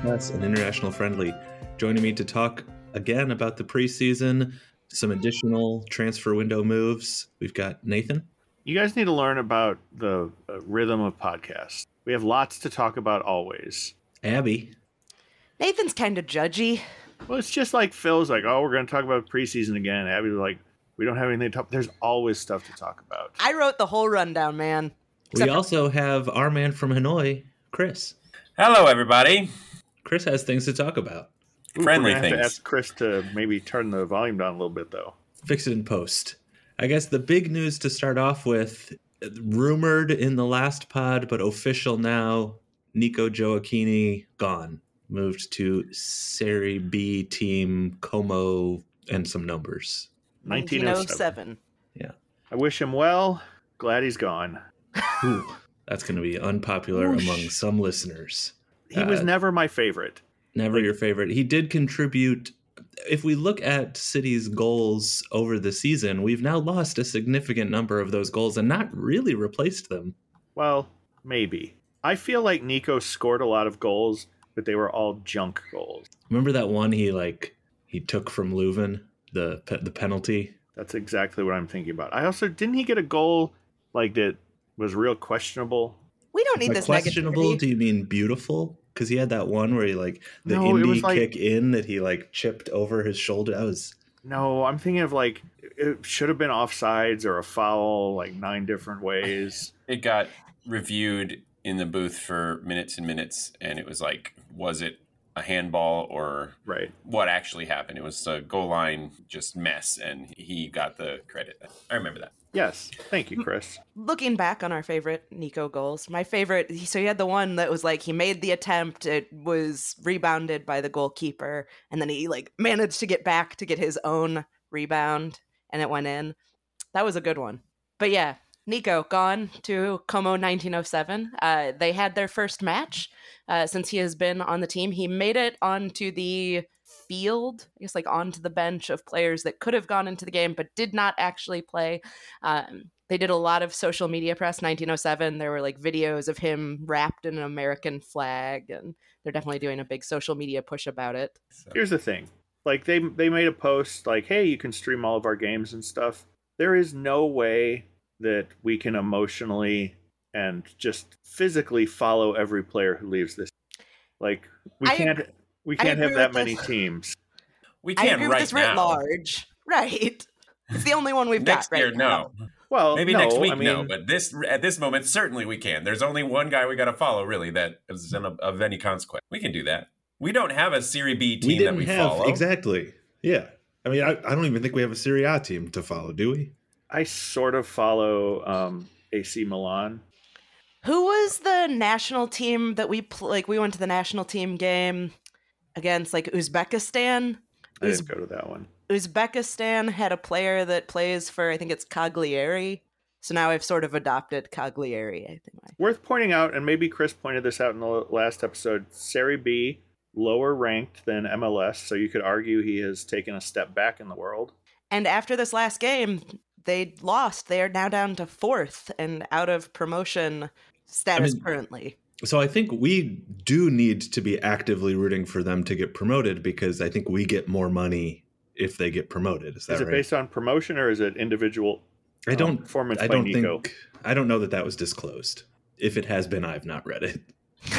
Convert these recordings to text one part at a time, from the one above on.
Press, an international friendly. Joining me to talk again about the preseason, some additional transfer window moves. We've got Nathan. You guys need to learn about the uh, rhythm of podcasts. We have lots to talk about always. Abby. Nathan's kind of judgy. Well, it's just like Phil's like, oh, we're going to talk about preseason again. Abby's like, we don't have anything to talk. There's always stuff to talk about. I wrote the whole rundown, man. we also have our man from Hanoi, Chris. Hello, everybody. Chris has things to talk about. Ooh, Friendly we're gonna have things. to ask Chris to maybe turn the volume down a little bit, though. Fix it in post. I guess the big news to start off with, rumored in the last pod, but official now, Nico Gioacchini gone. Moved to Serie B team Como and some numbers. 1907. 1907. I wish him well. Glad he's gone. Ooh, that's going to be unpopular Whoosh. among some listeners. He was Uh, never my favorite. Never your favorite. He did contribute. If we look at City's goals over the season, we've now lost a significant number of those goals and not really replaced them. Well, maybe. I feel like Nico scored a lot of goals, but they were all junk goals. Remember that one he like he took from Löwen, the pe- the penalty. That's exactly what I'm thinking about. I also didn't he get a goal like that was real questionable. We don't need By this questionable? negativity. Do you mean beautiful? Because he had that one where he like the No, indie like- kick in that he like chipped over his shoulder. That was No, I'm thinking of like it should have been offsides or a foul, like nine different ways. It got reviewed in the booth for minutes and minutes, and it was like, was it a handball or right. what actually happened? It was a goal line just mess, and he got the credit. I remember that. Yes. Thank you, Chris. Looking back on our favorite Nico goals, my favorite, so he had the one that was like he made the attempt, it was rebounded by the goalkeeper, and then he like managed to get back to get his own rebound, and it went in. That was a good one. But yeah, Nico gone to Como 1907. Uh, they had their first match uh, since he has been on the team. He made it onto the field, I guess like onto the bench of players that could have gone into the game but did not actually play. Um, they did a lot of social media press 1907 there were like videos of him wrapped in an american flag and they're definitely doing a big social media push about it So, Here's the thing. Like they they made a post like, "Hey, you can stream all of our games and stuff." There is no way that we can emotionally and just physically follow every player who leaves this. Like we I can't we can't have that many this. teams. we i can't agree with right this writ now. large right it's the only one we've Next got year, right now. no. Well, Maybe no, next week, I mean, no. But this at this moment, certainly we can. There's only one guy we got to follow, really, that is in a, of any consequence. We can do that. We don't have a Serie B team we that didn't we have follow. exactly. Yeah, I mean, I, I don't even think we have a Serie A team to follow, do we? I sort of follow um, AC Milan. who was the national team that we pl- like we went to the national team game against like uzbekistan I Uz- didn't go to that one. uzbekistan had a player that plays for i think it's cagliari so now i've sort of adopted cagliari i think Worth pointing out, and maybe Chris pointed this out in the last episode. Serie B lower ranked than MLS, so you could argue he has taken a step back in the world. And after this last game, they lost. They are now down to fourth and out of promotion status mean- currently. So I think we do need to be actively rooting for them to get promoted because I think we get more money if they get promoted. Is that Is it right? based on promotion or is it individual I um, don't. performance I don't Nico? think. I don't know that that was disclosed. If it has been, I've not read it.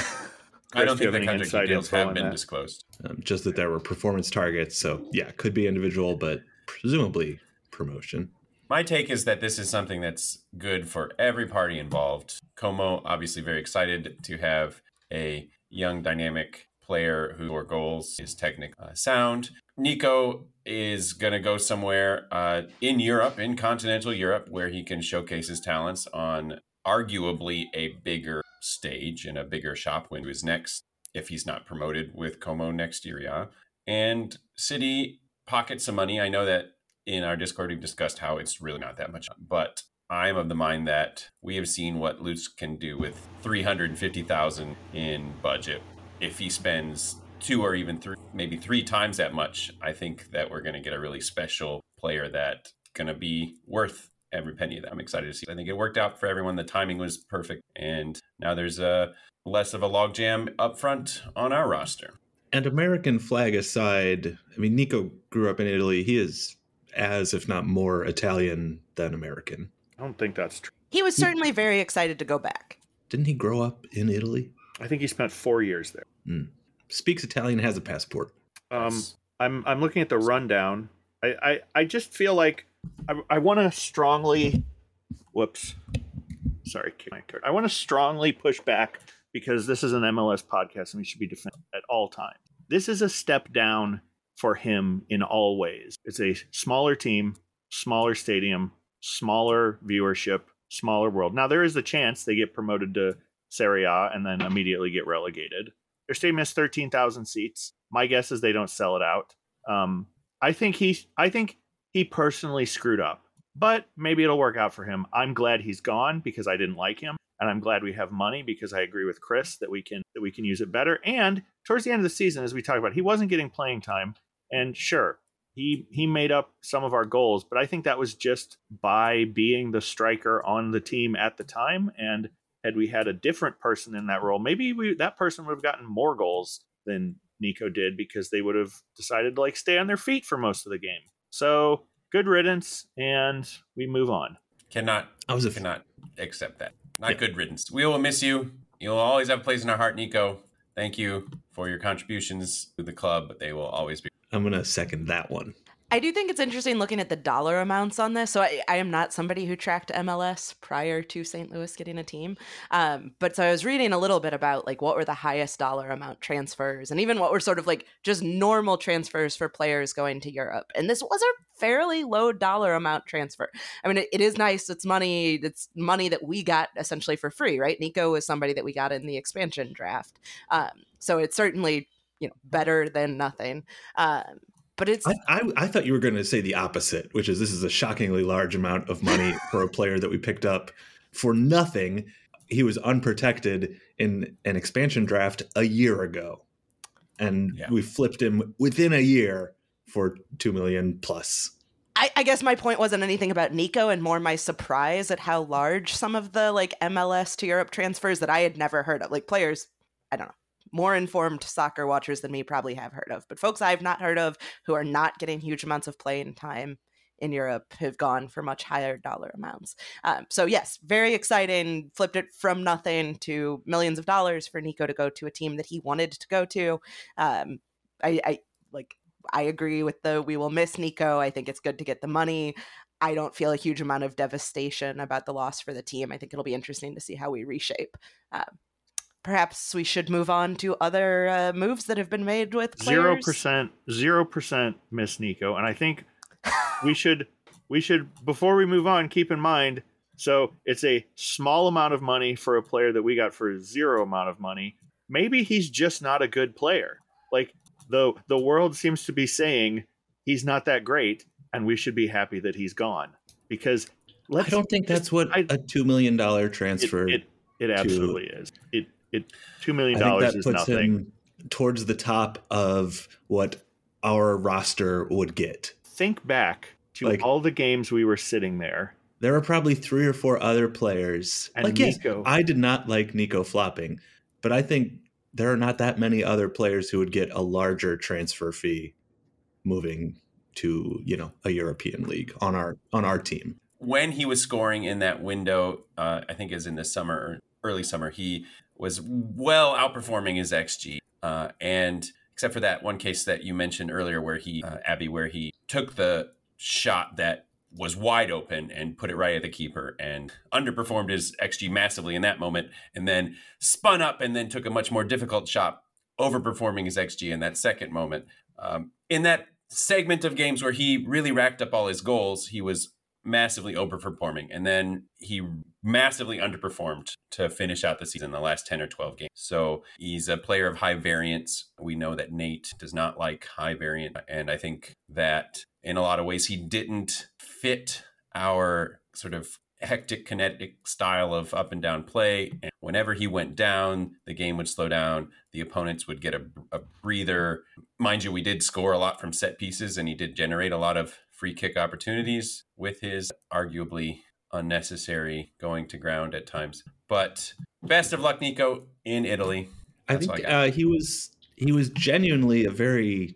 I don't Chris, do you think have the any contract inside details have been that? disclosed. Um, just that there were performance targets. So yeah, could be individual, but presumably promotion. My take is that this is something that's good for every party involved. Como, obviously, very excited to have a young, dynamic player who or goals is technic uh, sound. Nico is going to go somewhere uh, in Europe, in continental Europe, where he can showcase his talents on arguably a bigger stage and a bigger shop when he was next, if he's not promoted with Como next year. Yeah. And City pocket some money. I know that in our Discord we've discussed how it's really not that much, but I'm of the mind that we have seen what Lutz can do with 350,000 in budget. If he spends two or even three, maybe three times that much, I think that we're going to get a really special player that going to be worth every penny that. I'm excited to see. I think it worked out for everyone. The timing was perfect, and now there's a less of a logjam up front on our roster. And American flag aside, I mean, Nico grew up in Italy. He is as, if not more, Italian than American. I don't think that's true. He was certainly very excited to go back. Didn't he grow up in Italy? I think he spent four years there. Mm. Speaks Italian, has a passport. Um, I'm I'm looking at the rundown. I I, I just feel like I, I want to strongly. Whoops. Sorry, kick my card. I want to strongly push back because this is an MLS podcast and we should be defended at all times. This is a step down for him in all ways. It's a smaller team, smaller stadium, smaller viewership, smaller world. Now there is a chance they get promoted to Serie A and then immediately get relegated. Their stadium has 13,000 seats. My guess is they don't sell it out. Um, I think he, I think he personally screwed up, but maybe it'll work out for him. I'm glad he's gone because I didn't like him, and I'm glad we have money because I agree with Chris that we can that we can use it better. And towards the end of the season, as we talked about, he wasn't getting playing time, and sure, he he made up some of our goals, but I think that was just by being the striker on the team at the time. And had we had a different person in that role, maybe we, that person would have gotten more goals than Nico did because they would have decided to like stay on their feet for most of the game. So good riddance, and we move on. Cannot I was a cannot accept that. Not good riddance. We will miss you. You'll always have a place in our heart, Nico. Thank you for your contributions to the club, but they will always be. I'm gonna second that one. I do think it's interesting looking at the dollar amounts on this. So I, I am not somebody who tracked MLS prior to St. Louis getting a team. Um, but so I was reading a little bit about like what were the highest dollar amount transfers and even what were sort of like just normal transfers for players going to Europe. And this was a fairly low dollar amount transfer. I mean, it, it is nice. It's money. It's money that we got essentially for free, right? Nico was somebody that we got in the expansion draft. Um, so it's certainly, you know, better than nothing. Um, but it's I, I, I thought you were going to say the opposite, which is this is a shockingly large amount of money for a player that we picked up for nothing. He was unprotected in an expansion draft a year ago, and Yeah. we flipped him within a year for two million plus. I, I guess my point wasn't anything about Nico and more my surprise at how large some of the like MLS to Europe transfers that I had never heard of. Like players, I don't know, more informed soccer watchers than me probably have heard of. But folks I've not heard of who are not getting huge amounts of playing time in Europe have gone for much higher dollar amounts. Um, so yes, very exciting. Flipped it from nothing to millions of dollars for Nico to go to a team that he wanted to go to. Um, I, I like I agree with the we will miss Nico. I think it's good to get the money. I don't feel a huge amount of devastation about the loss for the team. I think it'll be interesting to see how we reshape. Uh, perhaps we should move on to other uh, moves that have been made with. Zero percent, zero percent miss Nico, and I think we should we should before we move on keep in mind. So it's a small amount of money for a player that we got for zero amount of money. Maybe he's just not a good player. Like the the world seems to be saying he's not that great, and we should be happy that he's gone because let's. I don't think that's what I- a two million dollar transfer. it, it absolutely is. It it two I million think dollars that is puts nothing. him towards the top of what our roster would get. Think back to Like- all the games we were sitting there. There are probably three or four other players. And like yes, Nico- I did not like Nico flopping, but I think there are not that many other players who would get a larger transfer fee moving to you know a European league on our on our team. when he was scoring in that window, uh, I think is in the summer early summer, he was well outperforming his XG. Uh, and except for that one case that you mentioned earlier, where he, uh, Abby, where he took the shot that was wide open and put it right at the keeper and underperformed his XG massively in that moment, and then spun up and then took a much more difficult shot, overperforming his XG in that second moment. Um, in that segment of games where he really racked up all his goals, he was massively overperforming and then he massively underperformed to finish out the season the last 10 or 12 games. So he's a player of high variance. We know that nate does not like high variant and i think that in a lot of ways he didn't fit our sort of hectic kinetic style of up and down play. And whenever he went down the game would slow down. The opponents would get a, a breather. Mind you, we did score a lot from set pieces, and he did generate a lot of free kick opportunities with his arguably unnecessary going to ground at times. But best of luck, Nico, in Italy. I think I uh, he was he was genuinely a very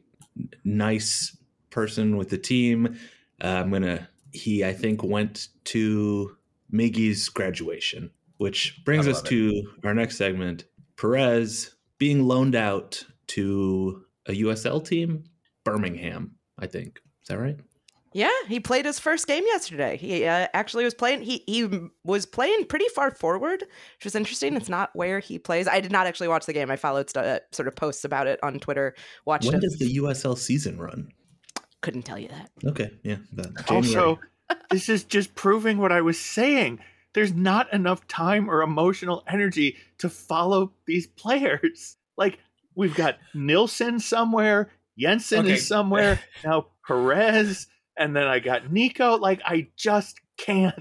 nice person with the team. Uh, I'm gonna. He I think went to Miggy's graduation, which brings us to our next segment. Perez being loaned out to a USL team, Birmingham. I think is that right? Yeah, he played his first game yesterday. He uh, actually was playing. He he was playing pretty far forward, which was interesting. It's not where he plays. I did not actually watch the game. I followed st- uh, sort of posts about it on Twitter. Watched When it. does the USL season run? Couldn't tell you that. Okay, yeah. that- Also, this is just proving what I was saying. There's not enough time or emotional energy to follow these players. Like we've got Nilsson somewhere, Jensen Okay. is somewhere, now Perez, and then I got Nico. Like I just can't.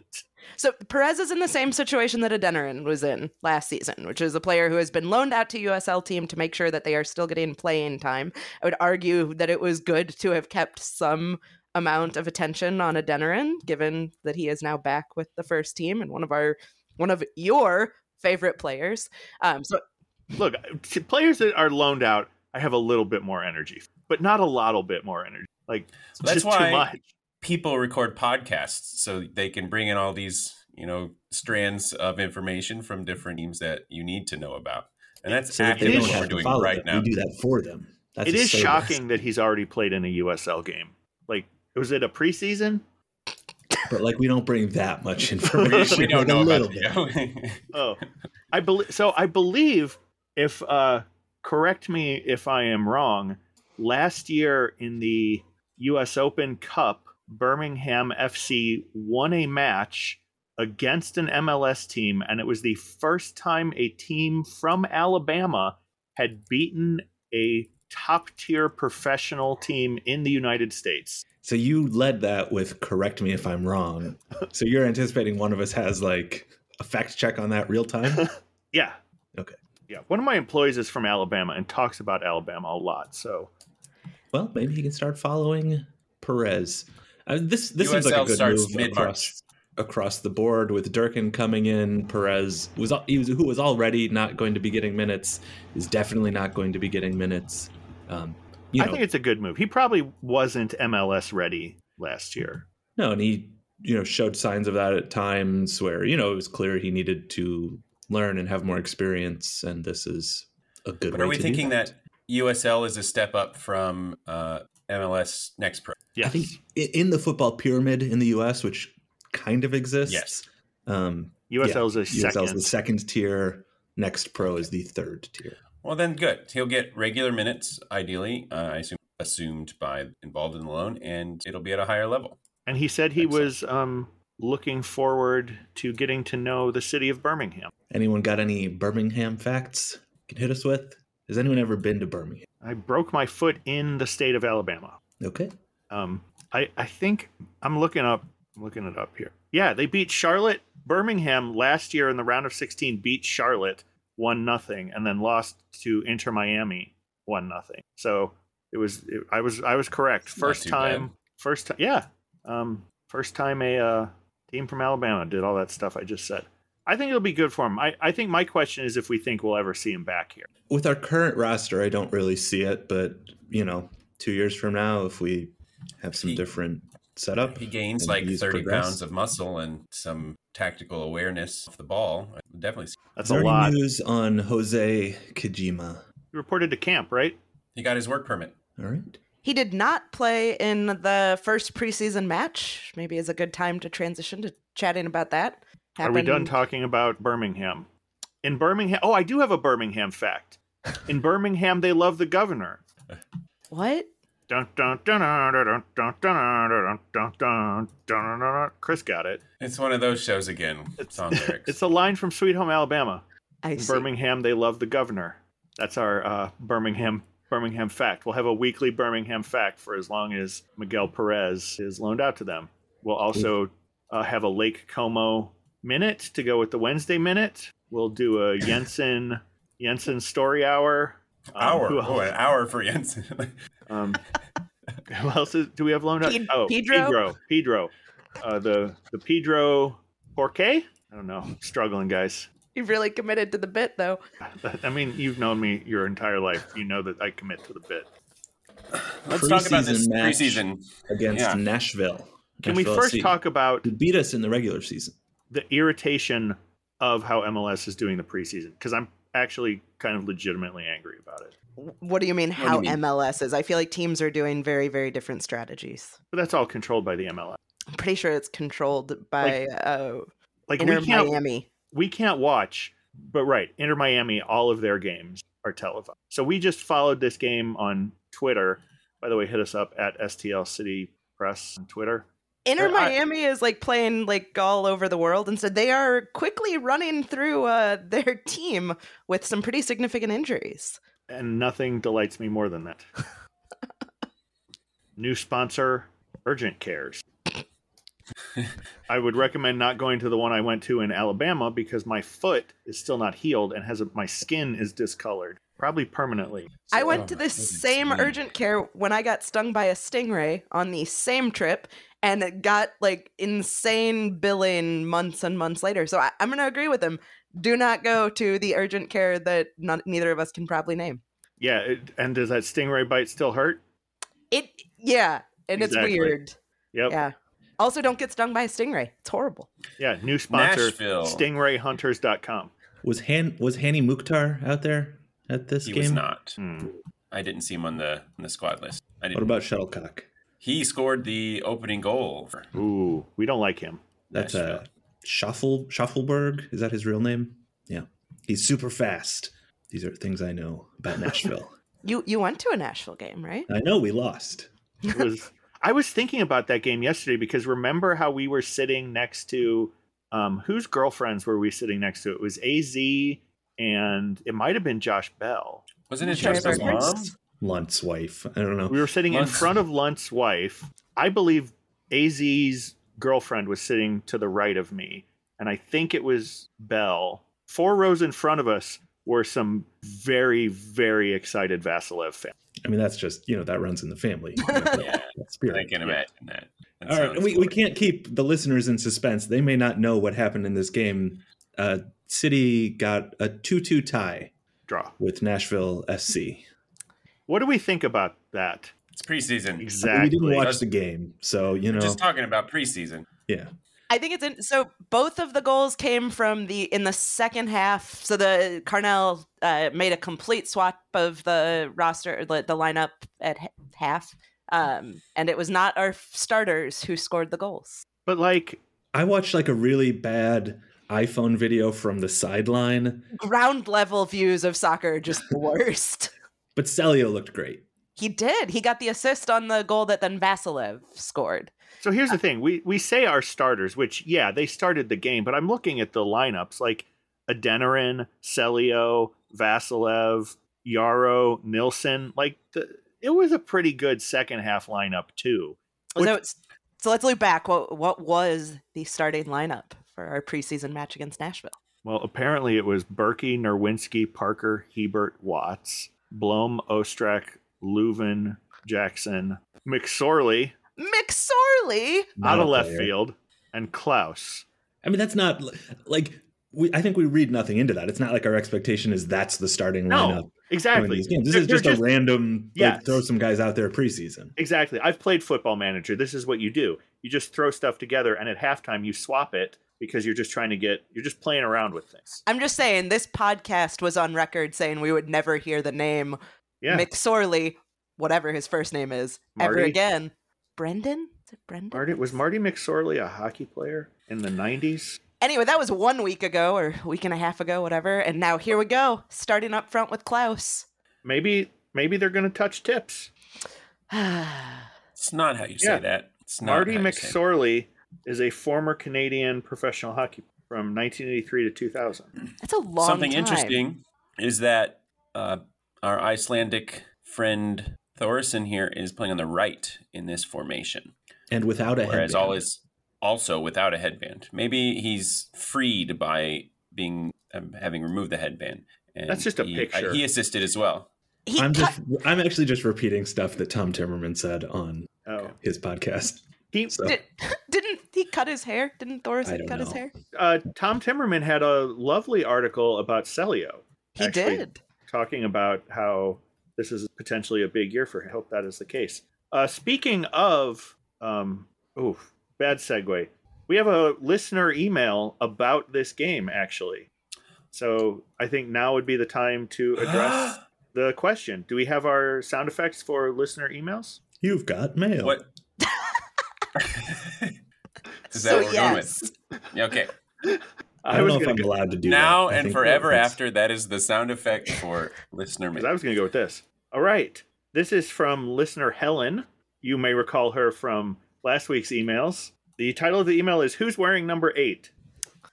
So Perez is in the same situation that Adeniran was in last season, which is a player who has been loaned out to USL team to make sure that they are still getting playing time. I would argue that it was good to have kept some amount of attention on Adeniran, given that he is now back with the first team and one of our one of your favorite players. Um, so Look, players that are loaned out, I have a little bit more energy, but not a lot bit more energy. Like it's That's just why- too much. People record podcasts so they can bring in all these, you know, strands of information from different teams that you need to know about. And that's so that actively what we're doing right them. now. We do that for them. That's It a is service. shocking that he's already played in a USL game. Like, was it a preseason? but like we don't bring that much information. we don't know a about little the- bit. Oh, I believe. So I believe if uh, correct me if I am wrong. Last year in the U.S. Open Cup, Birmingham FC won a match against an MLS team, and it was the first time a team from Alabama had beaten a top tier professional team in the United States. So you led that with correct me if I'm wrong. So you're anticipating one of us has like a fact check on that real time? Yeah. Okay. Yeah. One of my employees is from Alabama and talks about Alabama a lot. So Well, maybe he can start following Perez. Uh, this this seems like a good starts move mid-March. across across the board with Durkin coming in. Perez was he was who was already not going to be getting minutes is definitely not going to be getting minutes. Um, you I think it's a good move. He probably wasn't MLS ready last year. No, and he, you know, showed signs of that at times where, you know, it was clear he needed to learn and have more experience, and this is a good But way are we to do thinking that. USL is a step up from uh, MLS Next Pro? Yes. I think in the football pyramid in the US, which kind of exists, Yes. USL um, is a USL second. is the second tier, next pro is the third tier. Well, then good. He'll get regular minutes, ideally. Uh, I assume assumed by involved in the loan, and it'll be at a higher level. and he said he Excellent. was um, looking forward to getting to know the city of Birmingham. Anyone got any Birmingham facts you can hit us with? Has anyone ever been to Birmingham? I broke my foot in the state of Alabama. Okay. Um, I, I think I'm looking up I'm looking it up here. Yeah, they beat Charlotte. Birmingham last year in the round of 16 beat Charlotte one nothing, and then lost to Inter Miami one nothing. So it was it, I was I was correct. First time, bad. first time, yeah, um, first time a uh, team from Alabama did all that stuff I just said. I think it'll be good for him. I, I think my question is if we think we'll ever see him back here. With our current roster, I don't really see it, but you know, two years from now, if we have some He- different setup, He gains and like he's 30 progressed. pounds of muscle and some tactical awareness off the ball. I definitely see. That's Is there a lot. news on Hosei Kijima? He reported to camp, right? He got his work permit. All right. He did not play in the first preseason match. Maybe is a good time to transition to chatting about that. Are we done talking about Birmingham? In Birmingham, oh, I do have a Birmingham fact. In Birmingham, they love the governor. What? Chris got it. It's one of those shows again. It's on lyrics. it's a line from Sweet Home Alabama. I see. Birmingham, they love the governor. That's our uh, Birmingham Birmingham fact. We'll have a weekly Birmingham fact for as long as Miguel Perez is loaned out to them. We'll also uh, have a Lake Como minute to go with the Wednesday minute. We'll do a Jensen Jensen story hour Um, hour. Oh, an hour for Jensen. Um, who else is, do we have loaned out? Pe- oh, Pedro? Pedro. Pedro. Uh, the the Pedro Porque? I don't know. struggling, guys. You've really committed to the bit, though. I mean, you've known me your entire life. You know that I commit to the bit. Let's talk about this Preseason match. preseason. against Yeah. Nashville. Can we first SC, talk about who beat us in the regular season? The irritation of how MLS is doing the preseason? Because I'm actually kind of legitimately angry about it. What do you mean do how you mean? MLS is? I feel like teams are doing very, very different strategies. But that's all controlled by the MLS. I'm pretty sure it's controlled by uh, Like Inter we can't Miami. we can't watch, but right, Inter Miami, all of their games are televised. So we just followed this game on Twitter. By the way, hit us up at STL City Press on Twitter. Inter I- Miami is like playing like all over the world, and so they are quickly running through uh, their team with some pretty significant injuries. And nothing delights me more than that. New sponsor, Urgent Cares. I would recommend not going to the one I went to in Alabama because my foot is still not healed and has a, my skin is discolored, probably permanently. I went Oh to the same me. urgent care when I got stung by a stingray on the same trip, and it got like insane billing months and months later. So I, I'm going to agree with him. Do not go to the urgent care that none, neither of us can probably name. Yeah, it, and does that stingray bite still hurt? It, yeah, and Exactly. it's weird. Yep. Yeah. Also, don't get stung by a stingray. It's horrible. Yeah, new sponsor Nashville. stingrayhunters.com. Was Han was Hany Mukhtar out there at this He game? He was not. Hmm. I didn't see him on the on the squad list. I didn't. What about Shuttlecock? he scored the opening goal for Ooh, we don't like him. That's a uh Shuffle Shaffelburg. Is that his real name? Yeah, he's super fast. These are things I know about Nashville. You you went to a Nashville game, right? I know we lost. It was I was thinking about that game yesterday because remember how we were sitting next to um whose girlfriends were we sitting next to? It was AZ and it might have been Josh Bell. Wasn't it Josh just his Burgers. mom? Lunt's wife. I don't know. We were sitting in front of Lunt's wife. I believe AZ's girlfriend was sitting to the right of me, and I think it was Bell. Four rows in front of us were some very, very excited Vassilev fans. I mean, that's just you know that runs in the family. Yeah, That spirit. I can imagine that. That All right, sounds we, we can't keep the listeners in suspense. They may not know what happened in this game. Uh, City got a 2 2 tie Draw. with Nashville SC. What do we think about that? It's preseason. Exactly. We didn't watch the game, so you We're know. just talking about preseason. yeah, I think it's in, so. Both of the goals came from the in the second half. So the Carnell uh, made a complete swap of the roster, the, the lineup at half, um, and it was not our starters who scored the goals. But like, I watched like a really bad iPhone video from the sideline, Ground level views of soccer just the worst. but Celio looked great. He did. He got the assist on the goal that then Vassilev scored. so here's the thing: we we say our starters, which yeah, they started the game, but I'm looking at the lineups like Adeniran, Celio, Vassilev, Yaro, Nilsson. Like the, it was a pretty good second half lineup too. Which- So, so let's look back. What what was the starting lineup for our preseason match against Nashville? Well, apparently it was Bürki, Nerwinski, Parker, Hiebert, Watts, Blom, Ostrak, Löwen, Jackson, McSorley McSorley. Not out of a left player. field, and Klauss. I mean, that's not like we. I think we read nothing into that. It's not like our expectation is that's the starting No, lineup. Going exactly. these games. This They're- is just, they're a random. Like, throw some guys out there preseason. Exactly. I've played Football Manager. This is what you do. You just throw stuff together, and at halftime you swap it because you're just trying to get. You're just playing around with things. I'm just saying this podcast was on record saying we would never hear the name Yeah. McSorley, whatever his first name is, ever again. Brendan? Is it Brendan? Marty was Marty McSorley a hockey player in the '90s? Anyway, that was one week ago or a week and a half ago, whatever. And now here we go, starting up front with Klauss. Maybe maybe they're going to touch tips. It's not how you say Yeah. that. It's not Marty how you say it. McSorley is a former Canadian professional hockey from 1983 to 2000. That's a long Something time. interesting is that uh, our Icelandic friend Thorson here is playing on the right in this formation, And without a whereas headband. all is also without a headband. Maybe he's freed by being um, having removed the headband. And That's just a he, picture. he assisted as well. He I'm cut, just I'm actually just repeating stuff that Tom Timmermann said on Oh, his podcast. he So did, didn't he cut his hair? Didn't I Thorson don't cut his hair? uh, Tom Timmermann had a lovely article about Celio. He did. talking about how this is potentially a big year for him. I hope that is the case. Uh, speaking of, um, oof, bad segue. We have a listener email about this game, actually. So I think now would be the time to address the question. Do we have our sound effects for listener emails? you've got mail. what? Is that so what we're going with? Okay. I don't know if gonna I'm go, allowed to do now that. I and forever that's- after, that is the sound effect for listener. mail. I was going to go with this. All right. This is from listener Helen. You may recall her from last week's emails. The title of the email is Who's Wearing Number 8?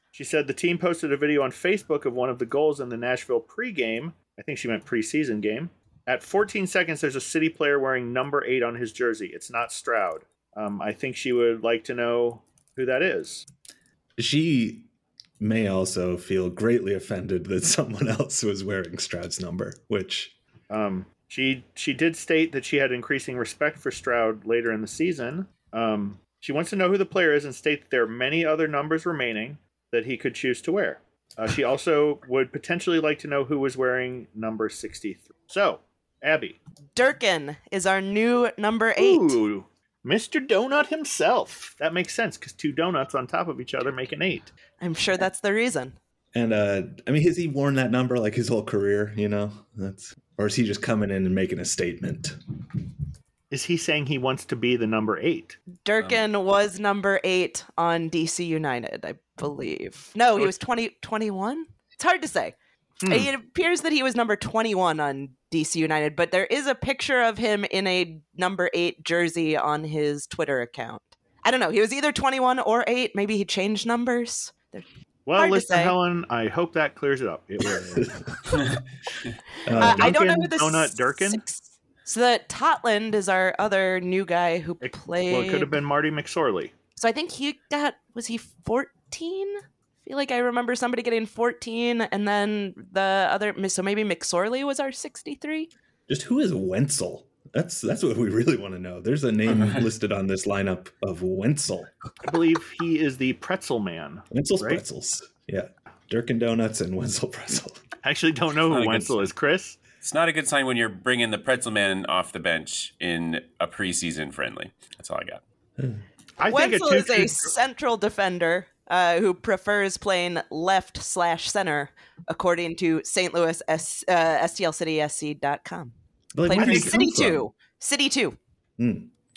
She said the team posted a video on Facebook of one of the goals in the Nashville pregame. I think she meant preseason game. At 14 seconds, there's a city player wearing number 8 on his jersey. It's not Stroud. Um, I think she would like to know who that is. She may also feel greatly offended that someone else was wearing Stroud's number, which Um, she she did state that she had increasing respect for Stroud later in the season. Um, she wants to know who the player is and state that there are many other numbers remaining that he could choose to wear. Uh, she also would potentially like to know who was wearing number 63. So, Abby. Durkin is our new number eight. Ooh, Mr. Donut himself. That makes sense because two donuts on top of each other make an eight. I'm sure that's the reason. and uh I mean has he worn that number like his whole career, you know? That's or is he just coming in and making a statement? Is he saying he wants to be the number eight? Durkin was number eight on DC United, I believe. No, he was 20, 21? It's hard to say. Hmm. It appears that he was number 21 on DC United, but there is a picture of him in a number eight jersey on his Twitter account. I don't know. He was either 21 or 8. Maybe he changed numbers. Well, Hard to listen. Helen, I hope that clears it up. It will. Uh, Uh, I don't know Duncan who the Donut Durkin? six- So that Totland is our other new guy who It- played. well, it could have been Marty McSorley. So I think he got was he 14? I feel like I remember somebody getting 14 and then the other so maybe McSorley was our 63. just who is Wenzel? That's that's what we really want to know. There's a name listed on this lineup of Wenzel. I believe he is the pretzel man. Wenzel's Right. pretzels. Yeah. Durkin Donuts and Wenzel pretzel. I actually don't know who Wenzel is. Chris? It's not a good sign when you're bringing the pretzel man off the bench in a preseason friendly. That's all I got. I Wenzel think is a a central defender uh, who prefers playing left slash center, according to St. Louis S, uh, STLCitySC.com. Like, Played for did he come City 2. City 2. Hmm,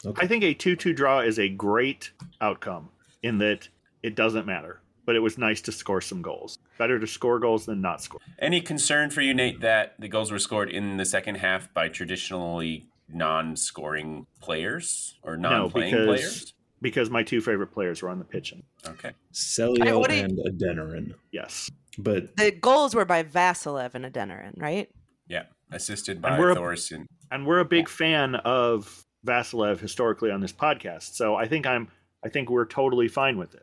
okay. I think a two-two draw is a great outcome in that it doesn't matter, but it was nice to score some goals. Better to score goals than not score. Any concern for you, Nate, that the goals were scored in the second half by traditionally non-scoring players or non-playing because- players? Because my two favorite players were on the pitch. Okay. I- Celio what do you- and Adeniran. Yes. But The goals were by Vassilev and Adeniran, right? Yeah. Assisted by we're a- And we're a big fan of Vassilev historically on this podcast, so I think I'm I think we're totally fine with it.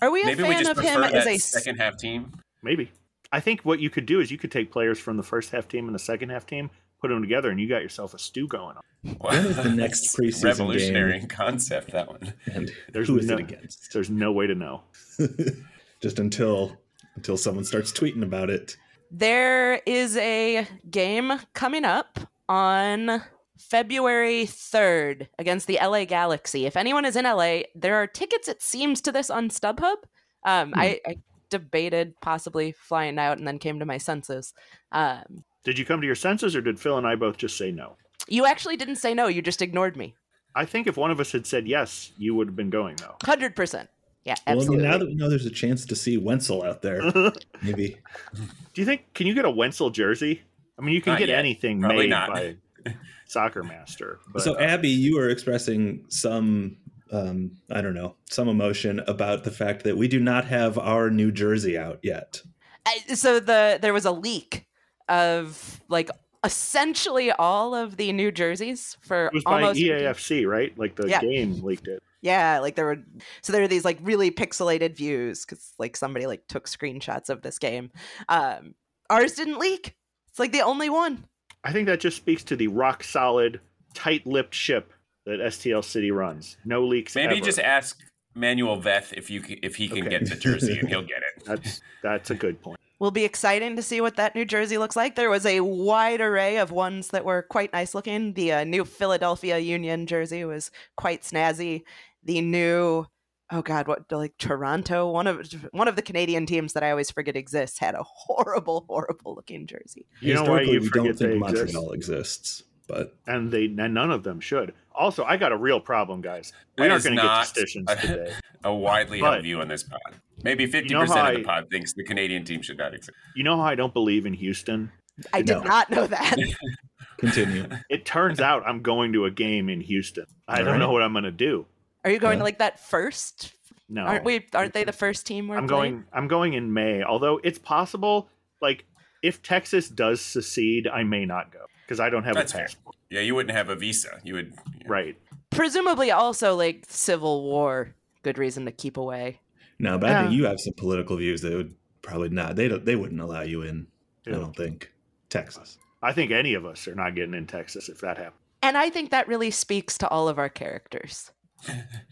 Are we a Maybe we fan just of him as a second half team. Maybe. I think what you could do is you could take players from the first half team and the second half team, put them together, and you got yourself a stew going on. When is the next preseason revolutionary game? concept? That one. and There's who is no- it against? There's no way to know. Just until until someone starts tweeting about it. There is a game coming up on February 3rd against the LA Galaxy. If anyone is in LA, there are tickets, it seems, to this on StubHub. Um, Hmm. I, I debated possibly flying out and then came to my senses. Um, Did you come to your senses, or did Phil and I both just say no? you actually didn't say no, you just ignored me. I think if one of us had said yes, you would have been going though. 100%. Yeah, Well, I mean, absolutely. now that we know there's a chance to see Wenzel out there, maybe. Do you think? Can you get a Wenzel jersey? I mean, you can Not get yet. anything Probably made not. by Soccer Master. But, so uh, Abby, you were expressing some um, I don't know, some emotion about the fact that we do not have our New Jersey out yet. I- so the there was a leak of like essentially all of the new jerseys for it was by E EAFC, right? Like the Yeah. game leaked it. Yeah, like there were so there were these like really pixelated views because like somebody like took screenshots of this game. Um, ours didn't leak. It's like the only one. I think that just speaks to the rock solid, tight lipped ship that STL City runs. No leaks. Maybe ever. just ask Manuel Veth if you if he can Okay. get the jersey and he'll get it. That's that's a good point. will be exciting to see what that new jersey looks like. There was a wide array of ones that were quite nice looking. The uh, new Philadelphia Union jersey was quite snazzy. The new oh god, what like Toronto, one of one of the Canadian teams that I always forget exists had a horrible, horrible looking jersey. You know why Historically, you we forget don't think they exist? Montreal exists, but and they and none of them should. Also, I got a real problem, guys. We That aren't going to get decisions today. a widely held view on this pod. Maybe fifty know percent how of the I- pod thinks the Canadian team should not exist. You know how I don't believe in Houston? I did not know that. continue. It turns out I'm going to a game in Houston. I don't Alright. know what I'm going to do. Are you going Yeah. to like that first? No, Aren't we? Aren't they the first team we're I'm playing? going. I'm going in May. Although it's possible, like if Texas does secede, I may not go because I don't have That's a fair. passport. Yeah, you wouldn't have a visa. You would. Right. Presumably, also like Civil War. Good reason to keep away. No, but I think you have some political views that would probably not. They don't. They wouldn't allow you in. I don't think Texas. I think any of us are not getting in Texas if that happens. And I think that really speaks to all of our characters.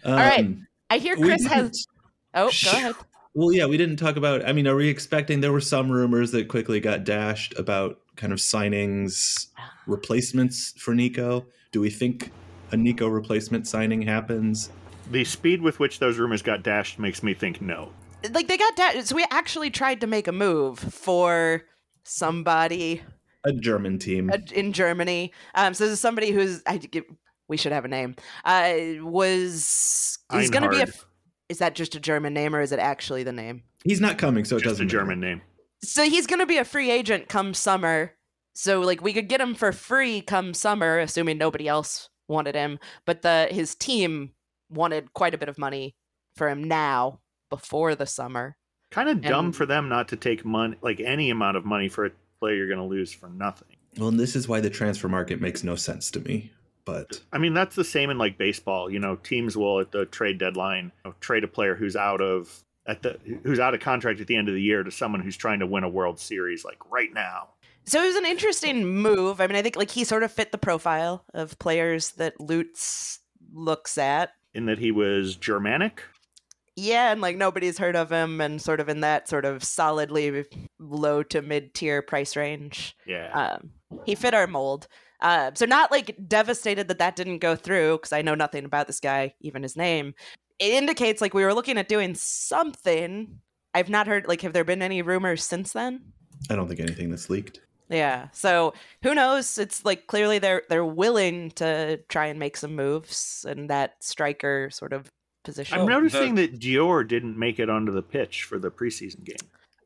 Um, right. I hear we Chris has. Oh, go ahead. Well, yeah, we didn't talk about. I mean, are we expecting? There were some rumors that quickly got dashed about kind of signings, replacements for Nico. Do we think a Nico replacement signing happens? The speed with which those rumors got dashed makes me think no. Like they got dashed. So we actually tried to make a move for somebody A German team. in Germany. Um, so this is somebody who's I give, we should have a name. Uh, was he's going to be a. Is that just a German name or is it actually the name? He's not coming, so it Just a doesn't. German matter. name. So he's going to be a free agent come summer. So like we could get him for free come summer, assuming nobody else wanted him. But the his team wanted quite a bit of money for him now before the summer. Kind of dumb And- for them not to take money, like any amount of money for a player you're going to lose for nothing. Well, and this is why the transfer market makes no sense to me. But I mean, that's the same in like baseball. You know, teams will at the trade deadline you know, trade a player who's out of at the who's out of contract at the end of the year to someone who's trying to win a World Series like right now. So it was an interesting move. I mean, I think like he sort of fit the profile of players that Lutz looks at. In that he was Germanic. Yeah, and like nobody's heard of him, and sort of in that sort of solidly low to mid tier price range. Yeah. Um, he fit our mold. Uh, so not like devastated that that didn't go through because I know nothing about this guy, even his name. It indicates like we were looking at doing something. I've not heard like have there been any rumors since then? I don't think anything that's leaked. Yeah. So who knows? It's like clearly they're they're willing to try and make some moves in that striker sort of position. I'm noticing the- that Dior didn't make it onto the pitch for the preseason game.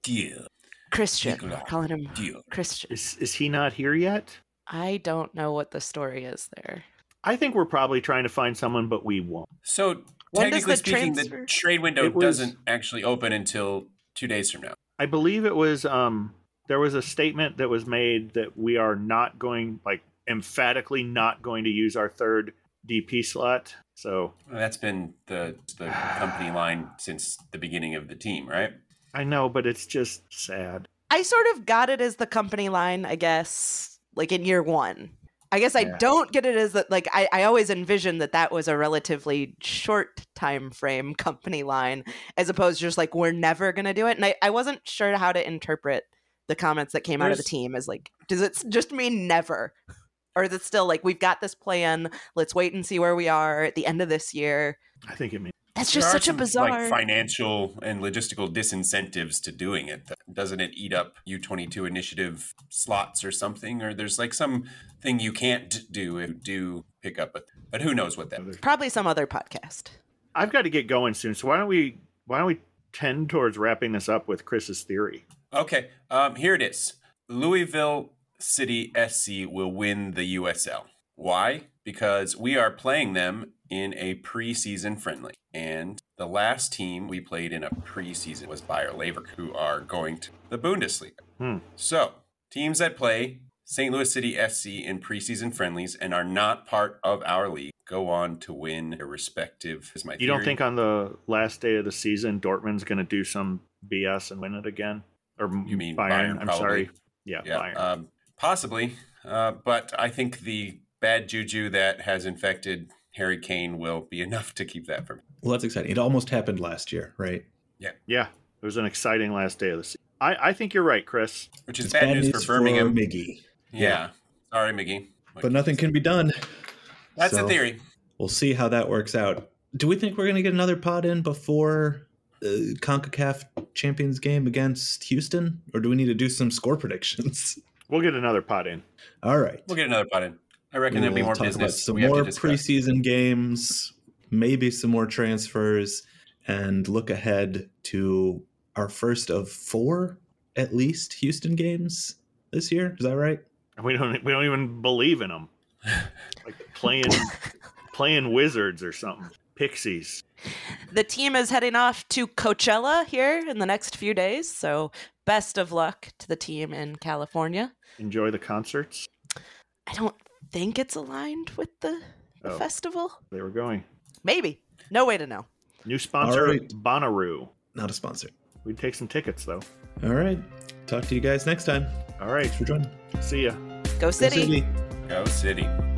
Dior. Christian, Nicola. calling him deal. Christian. Is is he not here yet? I don't know what the story is there. I think we're probably trying to find someone, but we won't. So When technically the speaking, transfer- the trade window was- doesn't actually open until two days from now. I believe it was um there was a statement that was made that we are not going like emphatically not going to use our third DP slot. So Well, That's been the the company line since the beginning of the team, right? I know, but it's just sad. I sort of got it as the company line, I guess, like in year one. I guess I Yeah. don't get it as that. Like I, I always envisioned that that was a relatively short time frame company line, as opposed to just like we're never gonna do it. And I, I wasn't sure how to interpret the comments that came out of the team as like, does it just mean never, or is it still like we've got this plan? Let's wait and see where we are at the end of this year. I think it means That's There just are such a some, bizarre. like financial and logistical disincentives to doing it. Doesn't it eat up U22 initiative slots or something? Or there's like some thing you can't do if you do pick up a but who knows what that Probably some other podcast. I've got to get going soon. So why don't we why don't we tend towards wrapping this up with Chris's theory? Okay, um, here it is. Louisville City SC will win the USL. Why? Because we are playing them in a preseason friendly. And the last team we played in a preseason was Bayer Leverkusen, who are going to the Bundesliga. Hmm. So, teams that play St. Louis City FC in preseason friendlies and are not part of our league go on to win their respective. Is my You don't think on the last day of the season Dortmund's going to do some BS and win it again? Or You mean Bayern? Bayern, I'm probably. sorry. Yeah, Yeah, Bayern. um, possibly. Uh, but I think the bad juju that has infected Harry Kane will be enough to keep that from. Well, that's exciting. It almost happened last year, right? Yeah, Yeah. it was an exciting last day of the season. I, I think you're right, Chris. Which is It's bad, news, for Birmingham. Miggy, yeah. Sorry, Miggy. but nothing can be done. That's So, the theory. We'll see how that works out. Do we think we're going to get another pod in before uh, CONCACAF Champions game against Houston, or do we need to do some score predictions? We'll get another pot in. All right. We'll get another pot in. I reckon there'll be We'll more talk about business. some we have more to preseason games, maybe some more transfers, and look ahead to our first of four, at least, Houston games this year. Is that right? We don't we don't even believe in them. Like playing playing wizards or something. Pixies. The team is heading off to Coachella here in the next few days, so best of luck to the team in California. Enjoy the concerts. I don't think it's aligned with the, the Oh. festival. They were going. Maybe. No way to know. New sponsor, All right. Bonnaroo. Not a sponsor. We'd take some tickets though. All right. Talk to you guys next time. All right. Thanks for joining. See ya. Go City. Go City. Go City.